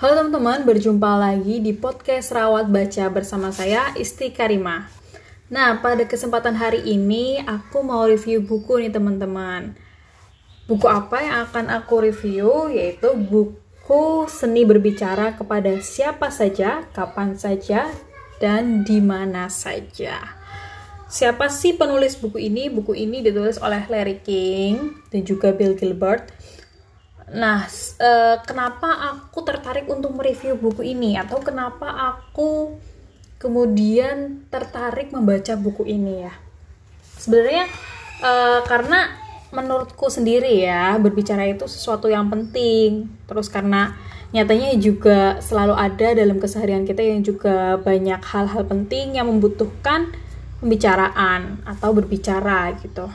Halo teman-teman, berjumpa lagi di podcast Rawat Baca bersama saya Isti Karima. Nah, pada kesempatan hari ini aku mau review buku nih teman-teman. Buku apa yang akan aku review? Yaitu buku Seni Berbicara kepada siapa saja, kapan saja, dan di mana saja. Siapa sih penulis buku ini? Buku ini ditulis oleh Larry King dan juga Bill Gilbert Nah, uh, kenapa aku tertarik untuk mereview buku ini atau kenapa aku kemudian tertarik membaca buku ini ya? Sebenarnya uh, karena menurutku sendiri ya berbicara itu sesuatu yang penting. Terus karena nyatanya juga selalu ada dalam keseharian kita yang juga banyak hal-hal penting yang membutuhkan pembicaraan atau berbicara gitu.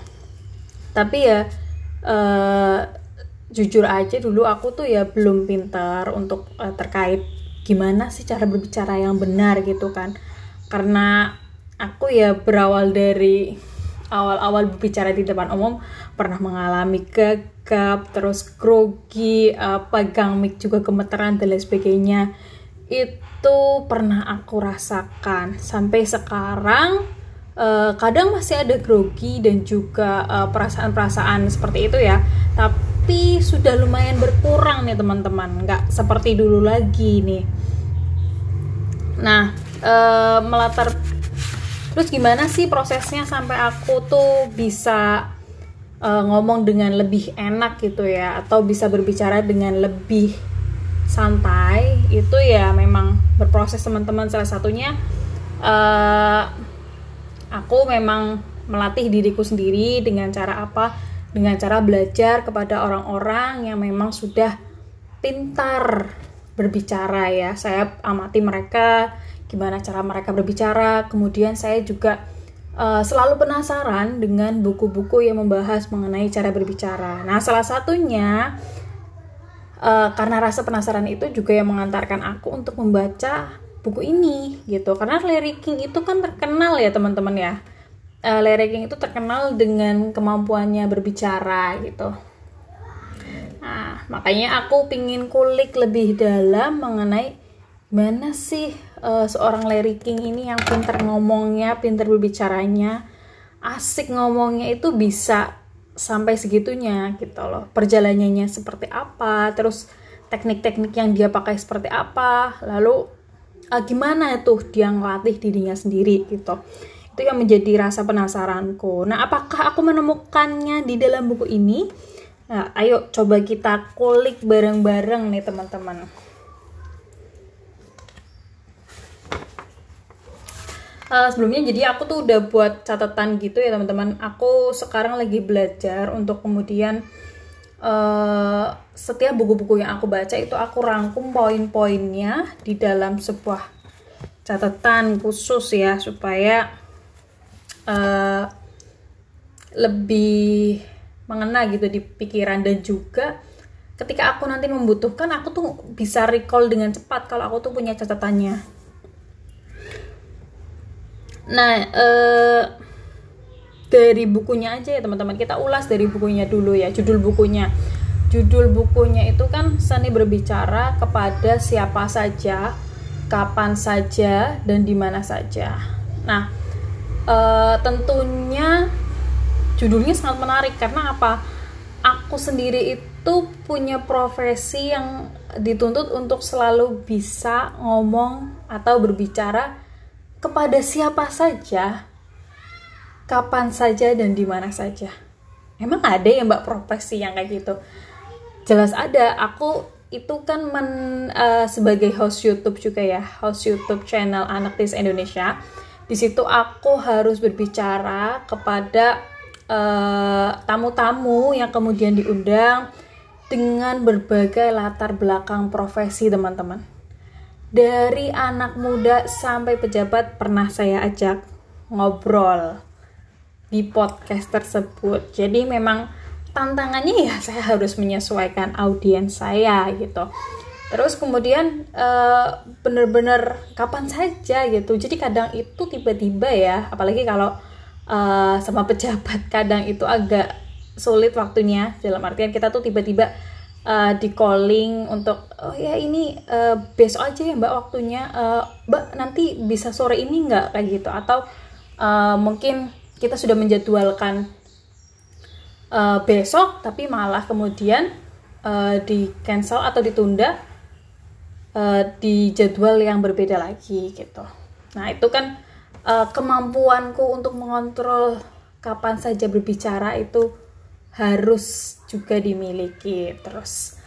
Tapi ya uh, jujur aja dulu aku tuh ya belum pintar untuk uh, terkait gimana sih cara berbicara yang benar gitu kan. Karena aku ya berawal dari awal-awal berbicara di depan umum pernah mengalami gagap terus grogi uh, pegang mic juga gemeteran dan lain sebagainya. Itu pernah aku rasakan. Sampai sekarang uh, kadang masih ada grogi dan juga perasaan-perasaan uh, seperti itu ya. Tapi sudah lumayan berkurang nih teman-teman. Nggak seperti dulu lagi nih. Nah e, melatar terus gimana sih prosesnya sampai aku tuh bisa e, ngomong dengan lebih enak gitu ya? Atau bisa berbicara dengan lebih santai? Itu ya memang berproses teman-teman. Salah satunya e, aku memang melatih diriku sendiri dengan cara apa dengan cara belajar kepada orang-orang yang memang sudah pintar berbicara ya. Saya amati mereka gimana cara mereka berbicara. Kemudian saya juga uh, selalu penasaran dengan buku-buku yang membahas mengenai cara berbicara. Nah, salah satunya uh, karena rasa penasaran itu juga yang mengantarkan aku untuk membaca buku ini gitu. Karena Larry King itu kan terkenal ya teman-teman ya uh, Larry King itu terkenal dengan kemampuannya berbicara gitu. Nah, makanya aku pingin kulik lebih dalam mengenai mana sih uh, seorang Larry King ini yang pinter ngomongnya, pinter berbicaranya, asik ngomongnya itu bisa sampai segitunya gitu loh. Perjalanannya seperti apa, terus teknik-teknik yang dia pakai seperti apa, lalu uh, gimana tuh dia ngelatih dirinya sendiri gitu itu yang menjadi rasa penasaranku. Nah, apakah aku menemukannya di dalam buku ini? Nah, ayo coba kita kulik bareng-bareng nih teman-teman. Uh, sebelumnya jadi aku tuh udah buat catatan gitu ya teman-teman. Aku sekarang lagi belajar untuk kemudian uh, setiap buku-buku yang aku baca itu aku rangkum poin-poinnya di dalam sebuah catatan khusus ya supaya uh, lebih mengena gitu di pikiran. Dan juga ketika aku nanti membutuhkan aku tuh bisa recall dengan cepat kalau aku tuh punya catatannya. Nah uh, dari bukunya aja ya teman-teman. Kita ulas dari bukunya dulu ya judul bukunya. Judul bukunya itu kan seni berbicara kepada siapa saja kapan saja dan di mana saja. Nah uh, tentunya judulnya sangat menarik. Karena apa? Aku sendiri itu punya profesi yang dituntut untuk selalu bisa ngomong atau berbicara kepada siapa saja, kapan saja dan di mana saja. Emang ada ya mbak profesi yang kayak gitu? Jelas ada. Aku itu kan men, uh, sebagai host YouTube juga ya, host YouTube channel Anak Tis Indonesia di situ aku harus berbicara kepada eh, tamu-tamu uh, yang kemudian diundang dengan berbagai latar belakang profesi teman-teman. Dari anak muda sampai pejabat pernah saya ajak ngobrol di podcast tersebut. Jadi memang tantangannya ya saya harus menyesuaikan audiens saya gitu. Terus kemudian uh, bener-bener kapan saja gitu. Jadi kadang itu tiba-tiba ya apalagi kalau uh, sama pejabat kadang itu agak sulit waktunya. Dalam artian kita tuh tiba-tiba uh, di calling untuk oh ya ini uh, besok aja ya mbak waktunya. Uh, mbak nanti bisa sore ini nggak? Kayak gitu. Atau uh, mungkin kita sudah menjadwalkan uh, besok tapi malah kemudian uh, di cancel atau ditunda uh, di jadwal yang berbeda lagi gitu. Nah itu kan uh, kemampuanku untuk mengontrol kapan saja berbicara itu harus juga dimiliki. Terus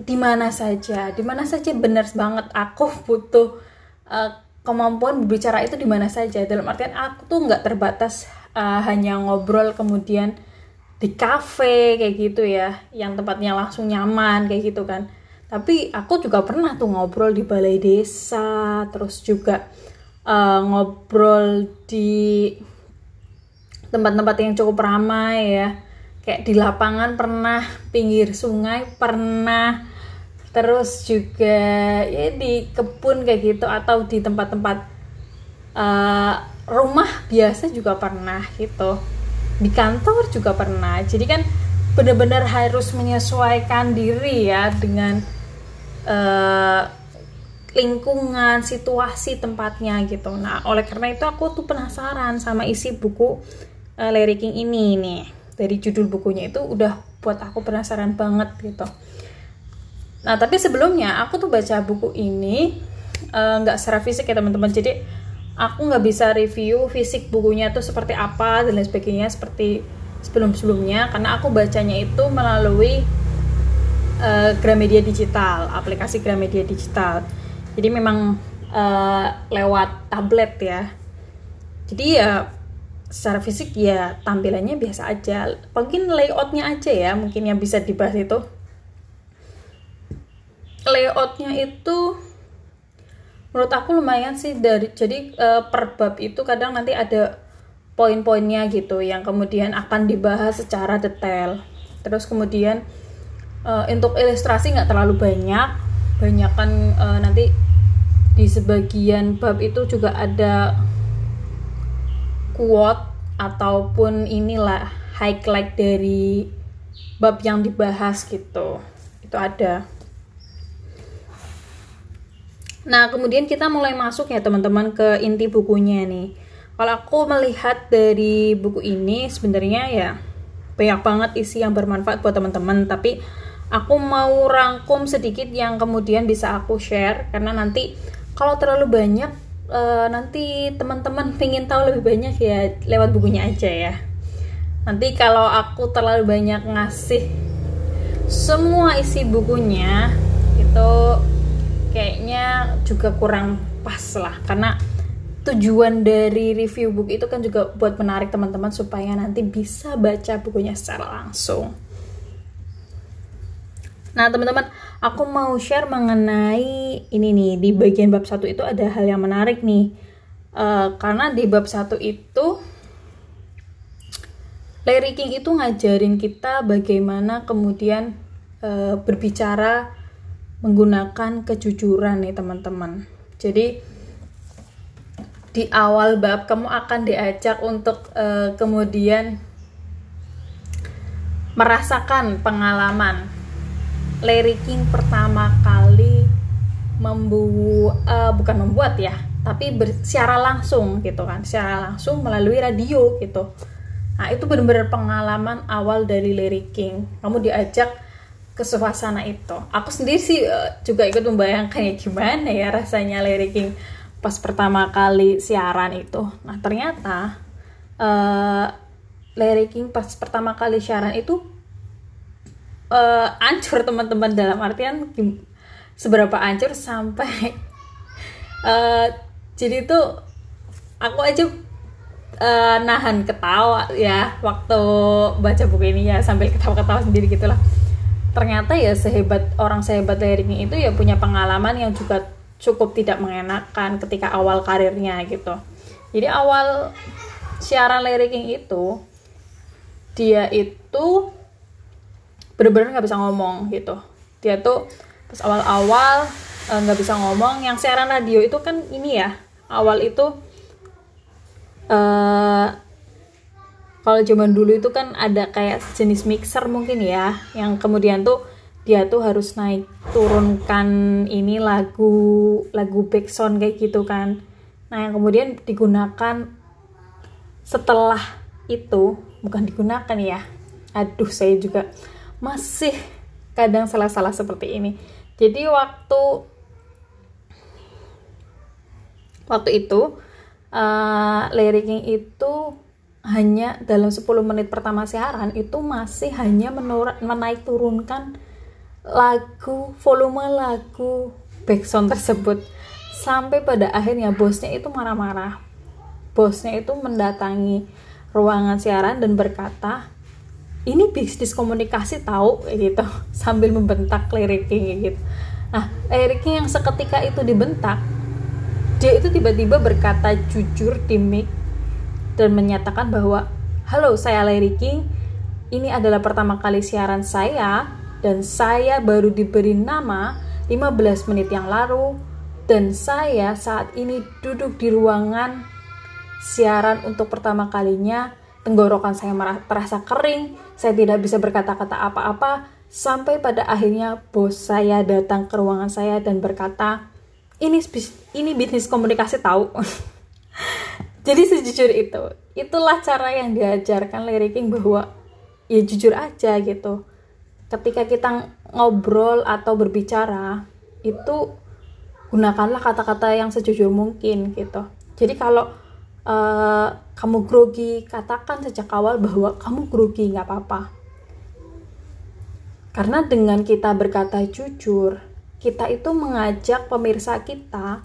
di mana saja di mana saja benar banget aku butuh uh, kemampuan berbicara itu di mana saja. Dalam artian aku tuh nggak terbatas uh, hanya ngobrol kemudian di cafe kayak gitu ya yang tempatnya langsung nyaman kayak gitu kan. Tapi aku juga pernah tuh ngobrol di balai desa terus juga uh, ngobrol di tempat-tempat yang cukup ramai ya. Kayak di lapangan pernah pinggir sungai pernah terus juga ya di kebun kayak gitu atau di tempat-tempat uh, rumah biasa juga pernah gitu di kantor juga pernah jadi kan benar-benar harus menyesuaikan diri ya dengan uh, lingkungan, situasi tempatnya gitu. Nah, oleh karena itu aku tuh penasaran sama isi buku uh, Lyriking ini nih. Dari judul bukunya itu udah buat aku penasaran banget gitu. Nah, tapi sebelumnya aku tuh baca buku ini eh, nggak uh, secara fisik ya teman-teman. Jadi aku nggak bisa review fisik bukunya tuh seperti apa dan lain sebagainya seperti sebelum-sebelumnya karena aku bacanya itu melalui uh, Gramedia Digital, aplikasi Gramedia Digital. Jadi memang uh, lewat tablet ya. Jadi ya secara fisik ya tampilannya biasa aja. Mungkin layoutnya aja ya mungkin yang bisa dibahas itu layoutnya itu menurut aku lumayan sih dari jadi uh, per bab itu kadang nanti ada poin-poinnya gitu yang kemudian akan dibahas secara detail. Terus kemudian uh, untuk ilustrasi nggak terlalu banyak banyak kan uh, nanti di sebagian bab itu juga ada quote ataupun inilah highlight dari bab yang dibahas gitu. Itu ada nah kemudian kita mulai masuk ya teman-teman ke inti bukunya nih. Kalau aku melihat dari buku ini sebenarnya ya banyak banget isi yang bermanfaat buat teman-teman. Tapi aku mau rangkum sedikit yang kemudian bisa aku share karena nanti kalau terlalu banyak uh, nanti teman-teman pengen tahu lebih banyak ya lewat bukunya aja ya. Nanti kalau aku terlalu banyak ngasih semua isi bukunya itu kayaknya juga kurang pas lah. Karena tujuan dari review buku itu kan juga buat menarik teman-teman supaya nanti bisa baca bukunya secara langsung. Nah, teman-teman, aku mau share mengenai ini nih. Di bagian bab satu itu ada hal yang menarik nih. Uh, karena di bab satu itu Larry King itu ngajarin kita bagaimana kemudian uh, berbicara menggunakan kejujuran nih teman-teman. Jadi di awal bab kamu akan diajak untuk uh, kemudian merasakan pengalaman. Larry King pertama kali membuat uh, bukan membuat ya tapi secara langsung gitu kan. Secara langsung melalui radio gitu. Nah itu benar-benar pengalaman awal dari Larry King kamu diajak ke suasana itu. Aku sendiri sih uh, juga ikut membayangkan ya gimana ya rasanya Larry King pas pertama kali siaran itu. Nah ternyata uh, Larry King pas pertama kali siaran itu uh, ancur teman-teman dalam artian seberapa ancur sampai uh, jadi tuh aku aja uh, nahan ketawa ya waktu baca buku ini ya sambil ketawa-ketawa sendiri gitulah ternyata ya sehebat orang sehebat liriknya itu ya punya pengalaman yang juga cukup tidak mengenakan ketika awal karirnya gitu. Jadi awal siaran liriknya itu dia itu bener-bener nggak bisa ngomong gitu. Dia tuh pas awal-awal eh, nggak bisa ngomong. Yang siaran radio itu kan ini ya awal itu uh, kalau zaman dulu itu kan ada kayak jenis mixer mungkin ya yang kemudian tuh dia tuh harus naik turunkan ini lagu lagu backsound kayak gitu kan. Nah yang kemudian digunakan setelah itu bukan digunakan ya aduh saya juga masih kadang salah-salah seperti ini. Jadi waktu waktu itu uh, liriknya itu hanya dalam 10 menit pertama siaran itu masih hanya menaik turunkan lagu volume lagu backsound tersebut. Sampai pada akhirnya bosnya itu marah-marah. Bosnya itu mendatangi ruangan siaran dan berkata ini bisnis komunikasi tahu gitu sambil membentak liriknya gitu. Nah liriknya yang seketika itu dibentak dia itu tiba-tiba berkata jujur di mic dan menyatakan bahwa halo saya Larry King. Ini adalah pertama kali siaran saya dan saya baru diberi nama 15 menit yang lalu dan saya saat ini duduk di ruangan siaran untuk pertama kalinya. Tenggorokan saya terasa kering saya tidak bisa berkata-kata apa-apa sampai pada akhirnya bos saya datang ke ruangan saya dan berkata ini ini bisnis komunikasi tahu jadi sejujur itu. Itulah cara yang diajarkan Lyriking bahwa ya jujur aja gitu. Ketika kita ngobrol atau berbicara itu gunakanlah kata-kata yang sejujur mungkin gitu. Jadi kalau uh, kamu grogi katakan sejak awal bahwa kamu grogi nggak apa-apa. Karena dengan kita berkata jujur kita itu mengajak pemirsa kita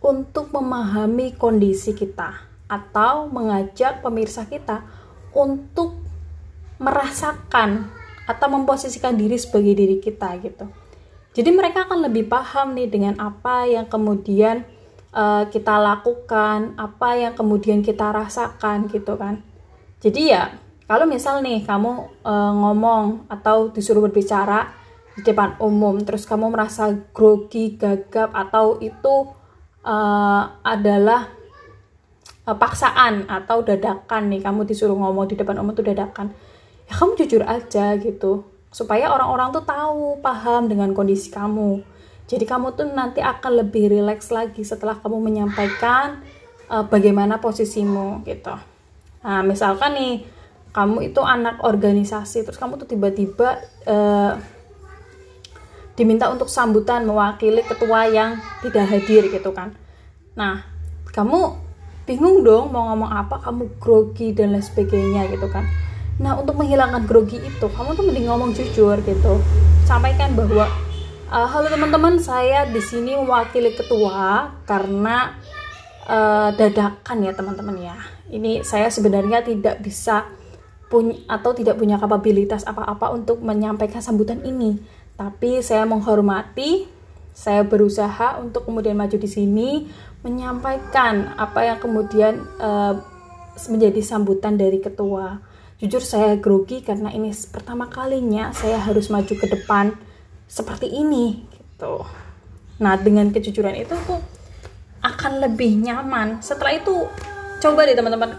untuk memahami kondisi kita atau mengajak pemirsa kita untuk merasakan atau memposisikan diri sebagai diri kita gitu. Jadi mereka akan lebih paham nih dengan apa yang kemudian uh, kita lakukan, apa yang kemudian kita rasakan gitu kan. Jadi ya kalau misal nih kamu uh, ngomong atau disuruh berbicara di depan umum, terus kamu merasa grogi, gagap atau itu uh, adalah uh, paksaan atau dadakan nih kamu disuruh ngomong di depan umum itu dadakan. Ya kamu jujur aja gitu supaya orang-orang tuh tahu paham dengan kondisi kamu. Jadi kamu tuh nanti akan lebih rileks lagi setelah kamu menyampaikan uh, bagaimana posisimu gitu. Nah misalkan nih kamu itu anak organisasi terus kamu tuh tiba-tiba uh, diminta untuk sambutan mewakili ketua yang tidak hadir gitu kan. Nah kamu bingung dong mau ngomong apa kamu grogi dan lain sebagainya gitu kan Nah, untuk menghilangkan grogi itu, kamu tuh mending ngomong jujur gitu. Sampaikan bahwa uh, halo teman-teman, saya di sini mewakili ketua karena uh, dadakan ya teman-teman ya. Ini saya sebenarnya tidak bisa punya atau tidak punya kapabilitas apa-apa untuk menyampaikan sambutan ini. Tapi saya menghormati, saya berusaha untuk kemudian maju di sini menyampaikan apa yang kemudian uh, menjadi sambutan dari ketua Jujur saya grogi karena ini pertama kalinya saya harus maju ke depan seperti ini gitu. Nah, dengan kejujuran itu tuh akan lebih nyaman. Setelah itu coba deh teman-teman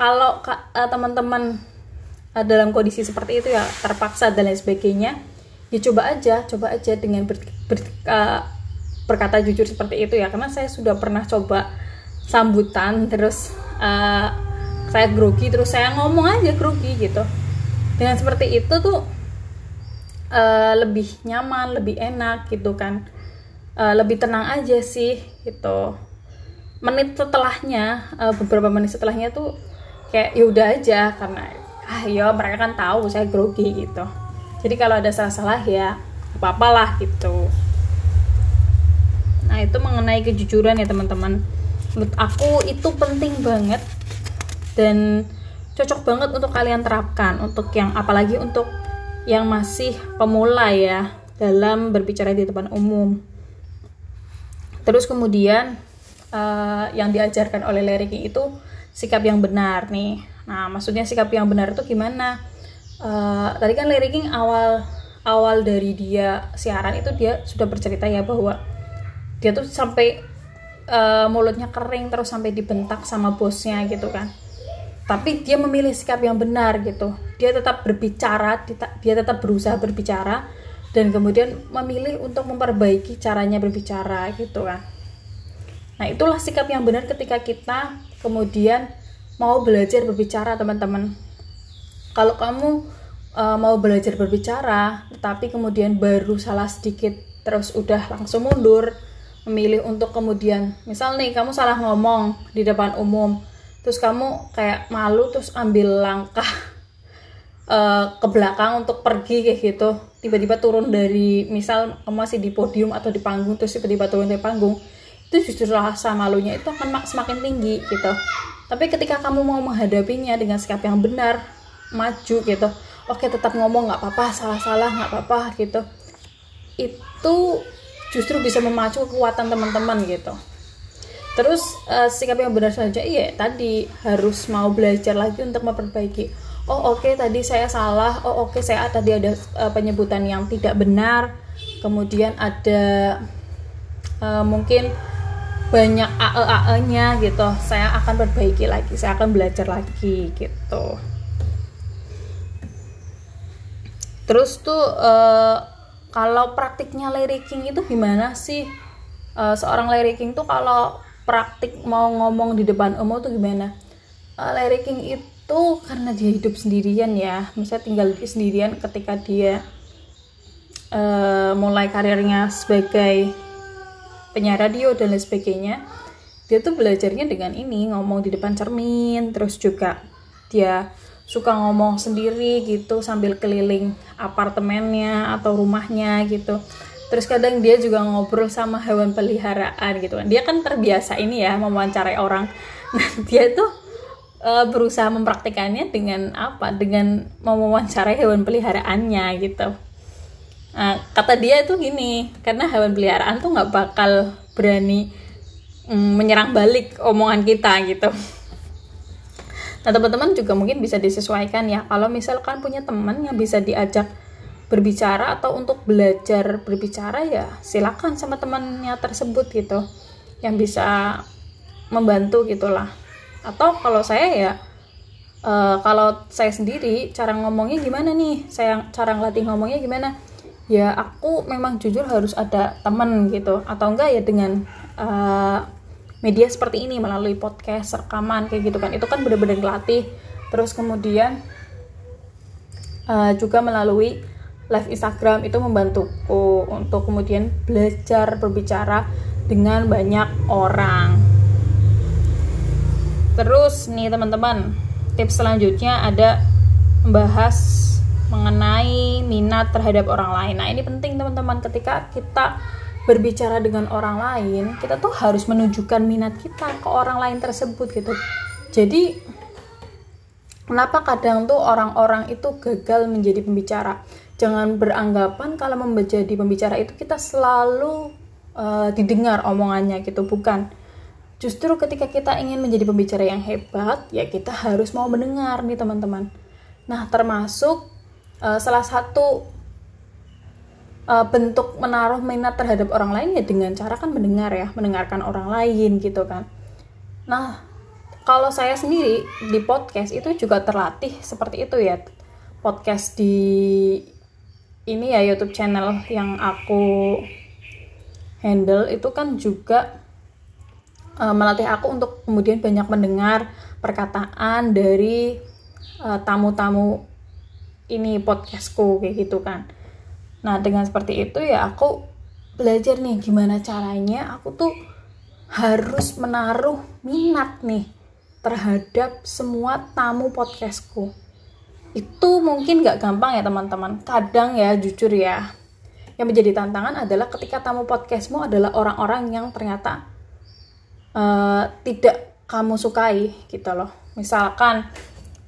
kalau uh, teman-teman uh, dalam kondisi seperti itu ya terpaksa dan lain sebagainya, ya coba aja, coba aja dengan ber, ber, uh, berkata jujur seperti itu ya karena saya sudah pernah coba sambutan terus uh, saya grogi terus saya ngomong aja grogi gitu. Dengan seperti itu tuh uh, lebih nyaman lebih enak gitu kan. Uh, lebih tenang aja sih gitu. Menit setelahnya uh, beberapa menit setelahnya tuh kayak ya udah aja karena ah ya mereka kan tahu saya grogi gitu. Jadi kalau ada salah-salah ya apa apalah gitu nah itu mengenai kejujuran ya teman-teman menurut aku itu penting banget dan cocok banget untuk kalian terapkan untuk yang apalagi untuk yang masih pemula ya dalam berbicara di depan umum. Terus kemudian uh, yang diajarkan oleh King itu sikap yang benar nih. Nah, maksudnya sikap yang benar itu gimana? Uh, tadi kan King awal awal dari dia siaran itu dia sudah bercerita ya bahwa dia tuh sampai uh, mulutnya kering terus sampai dibentak sama bosnya gitu kan. Tapi dia memilih sikap yang benar gitu. Dia tetap berbicara dia tetap berusaha berbicara dan kemudian memilih untuk memperbaiki caranya berbicara gitu kan. Nah itulah sikap yang benar ketika kita kemudian mau belajar berbicara teman-teman. Kalau kamu uh, mau belajar berbicara tapi kemudian baru salah sedikit terus udah langsung mundur memilih untuk kemudian misal nih kamu salah ngomong di depan umum terus kamu kayak malu terus ambil langkah uh, ke belakang untuk pergi kayak gitu. Tiba-tiba turun dari misal kamu masih di podium atau di panggung terus tiba-tiba turun dari panggung itu justru rasa malunya itu akan semakin tinggi gitu. Tapi ketika kamu mau menghadapinya dengan sikap yang benar maju gitu oke tetap ngomong nggak apa-apa salah-salah nggak apa-apa gitu itu justru bisa memacu kekuatan teman-teman gitu. Terus uh, sikap yang benar saja iya tadi harus mau belajar lagi untuk memperbaiki. Oh oke okay, tadi saya salah. Oh oke okay, saya tadi ada uh, penyebutan yang tidak benar. Kemudian ada uh, mungkin banyak AE AE nya gitu. Saya akan perbaiki lagi saya akan belajar lagi gitu. Terus tuh uh, kalau praktiknya lyriking itu gimana sih? Uh, seorang lyriking tuh kalau praktik mau ngomong di depan umum tuh gimana? Uh, lyriking itu karena dia hidup sendirian ya. Misalnya tinggal di sendirian ketika dia uh, mulai karirnya sebagai penyiar radio dan lain sebagainya dia tuh belajarnya dengan ini ngomong di depan cermin terus juga dia suka ngomong sendiri gitu sambil keliling apartemennya atau rumahnya gitu. Terus kadang dia juga ngobrol sama hewan peliharaan gitu. Kan dia kan terbiasa ini ya mewawancarai orang. Nah dia tuh e, berusaha mempraktikannya dengan apa? Dengan mewawancarai hewan peliharaannya gitu. Nah, kata dia itu gini karena hewan peliharaan tuh nggak bakal berani mm, menyerang balik omongan kita gitu Nah teman-teman juga mungkin bisa disesuaikan ya. Kalau misalkan punya teman yang bisa diajak berbicara atau untuk belajar berbicara ya silakan sama temannya tersebut gitu yang bisa membantu gitulah. Atau kalau saya ya uh, kalau saya sendiri cara ngomongnya gimana nih? Saya cara ngelatih ngomongnya gimana? Ya aku memang jujur harus ada teman gitu. Atau enggak ya dengan uh, media seperti ini melalui podcast rekaman kayak gitu kan. Itu kan benar-benar dilatih. Terus kemudian uh, juga melalui live Instagram itu membantuku untuk kemudian belajar berbicara dengan banyak orang. Terus nih teman-teman tips selanjutnya ada membahas mengenai minat terhadap orang lain. Nah ini penting teman-teman ketika kita berbicara dengan orang lain kita tuh harus menunjukkan minat kita ke orang lain tersebut gitu. Jadi kenapa kadang tuh orang-orang itu gagal menjadi pembicara? Jangan beranggapan kalau menjadi pembicara itu kita selalu uh, didengar omongannya gitu bukan. Justru ketika kita ingin menjadi pembicara yang hebat ya kita harus mau mendengar nih teman-teman. Nah termasuk uh, salah satu uh, bentuk menaruh minat terhadap orang lain ya dengan cara kan mendengar ya mendengarkan orang lain gitu kan. Nah kalau saya sendiri di podcast itu juga terlatih seperti itu ya. Podcast di ini ya YouTube channel yang aku handle itu kan juga uh, melatih aku untuk kemudian banyak mendengar perkataan dari eh, tamu-tamu uh, ini podcastku kayak gitu kan Nah, dengan seperti itu ya aku belajar nih gimana caranya aku tuh harus menaruh minat nih terhadap semua tamu podcastku. Itu mungkin gak gampang ya teman-teman. Kadang ya jujur ya, yang menjadi tantangan adalah ketika tamu podcastmu adalah orang-orang yang ternyata uh, tidak kamu sukai gitu loh. Misalkan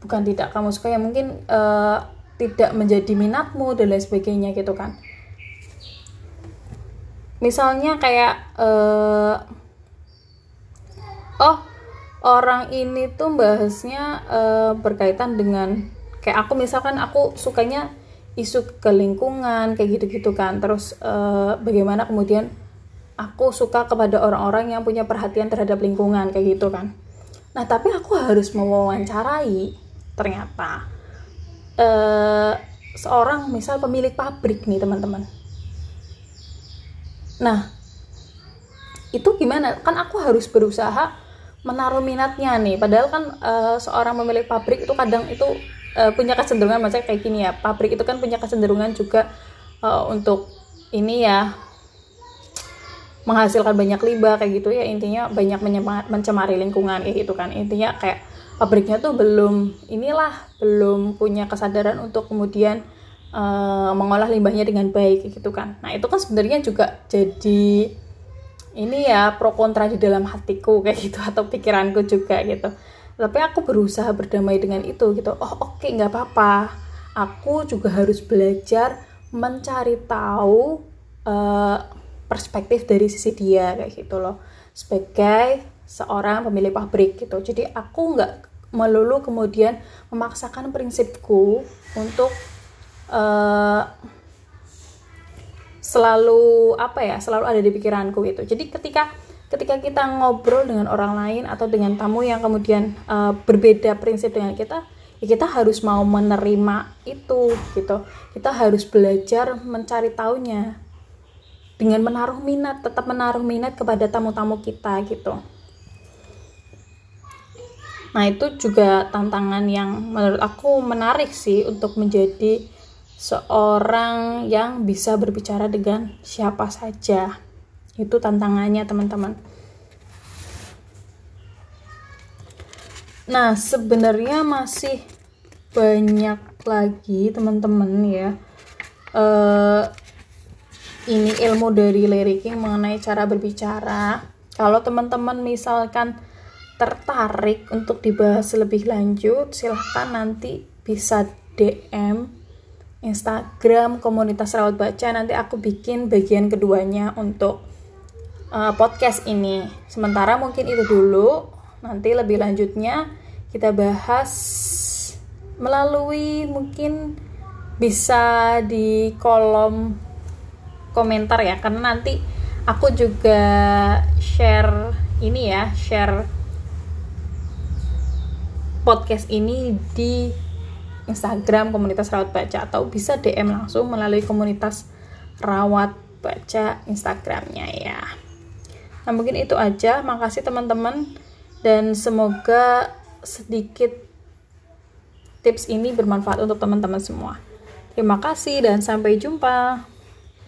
bukan tidak kamu sukai ya mungkin uh, tidak menjadi minatmu dan lain sebagainya gitu kan. Misalnya kayak uh, oh orang ini tuh bahasnya uh, berkaitan dengan kayak aku misalkan aku sukanya isu ke lingkungan kayak gitu-gitu kan. Terus uh, bagaimana kemudian aku suka kepada orang-orang yang punya perhatian terhadap lingkungan kayak gitu kan. Nah tapi aku harus mewawancarai ternyata uh, seorang misal pemilik pabrik nih teman-teman. Nah itu gimana? Kan aku harus berusaha menaruh minatnya nih. Padahal kan uh, seorang pemilik pabrik itu kadang itu uh, punya kecenderungan macam kayak gini ya pabrik itu kan punya kecenderungan juga uh, untuk ini ya menghasilkan banyak limbah kayak gitu ya. Intinya banyak mencemari lingkungan kayak gitu kan. Intinya kayak pabriknya tuh belum inilah belum punya kesadaran untuk kemudian uh, mengolah limbahnya dengan baik gitu kan. Nah itu kan sebenarnya juga jadi ini ya pro kontra di dalam hatiku kayak gitu atau pikiranku juga gitu. Tapi aku berusaha berdamai dengan itu gitu. Oh oke okay, nggak apa-apa. Aku juga harus belajar mencari tahu uh, perspektif dari sisi dia kayak gitu loh. Sebagai seorang pemilik pabrik gitu. Jadi aku nggak melulu kemudian memaksakan prinsipku untuk uh, selalu apa ya selalu ada di pikiranku itu. Jadi ketika ketika kita ngobrol dengan orang lain atau dengan tamu yang kemudian uh, berbeda prinsip dengan kita ya kita harus mau menerima itu gitu. Kita harus belajar mencari tahunya dengan menaruh minat tetap menaruh minat kepada tamu-tamu kita gitu Nah, itu juga tantangan yang menurut aku menarik sih untuk menjadi seorang yang bisa berbicara dengan siapa saja. Itu tantangannya, teman-teman. Nah, sebenarnya masih banyak lagi, teman-teman ya. Uh, ini ilmu dari lyriking mengenai cara berbicara. Kalau teman-teman misalkan tertarik untuk dibahas lebih lanjut, silahkan nanti bisa DM Instagram komunitas rawat baca. Nanti aku bikin bagian keduanya untuk uh, podcast ini. Sementara mungkin itu dulu. Nanti lebih lanjutnya kita bahas melalui mungkin bisa di kolom komentar ya karena nanti aku juga share ini ya share podcast ini di Instagram komunitas rawat baca atau bisa DM langsung melalui komunitas rawat baca Instagramnya ya. Nah mungkin itu aja, makasih teman-teman dan semoga sedikit tips ini bermanfaat untuk teman-teman semua. Terima kasih dan sampai jumpa.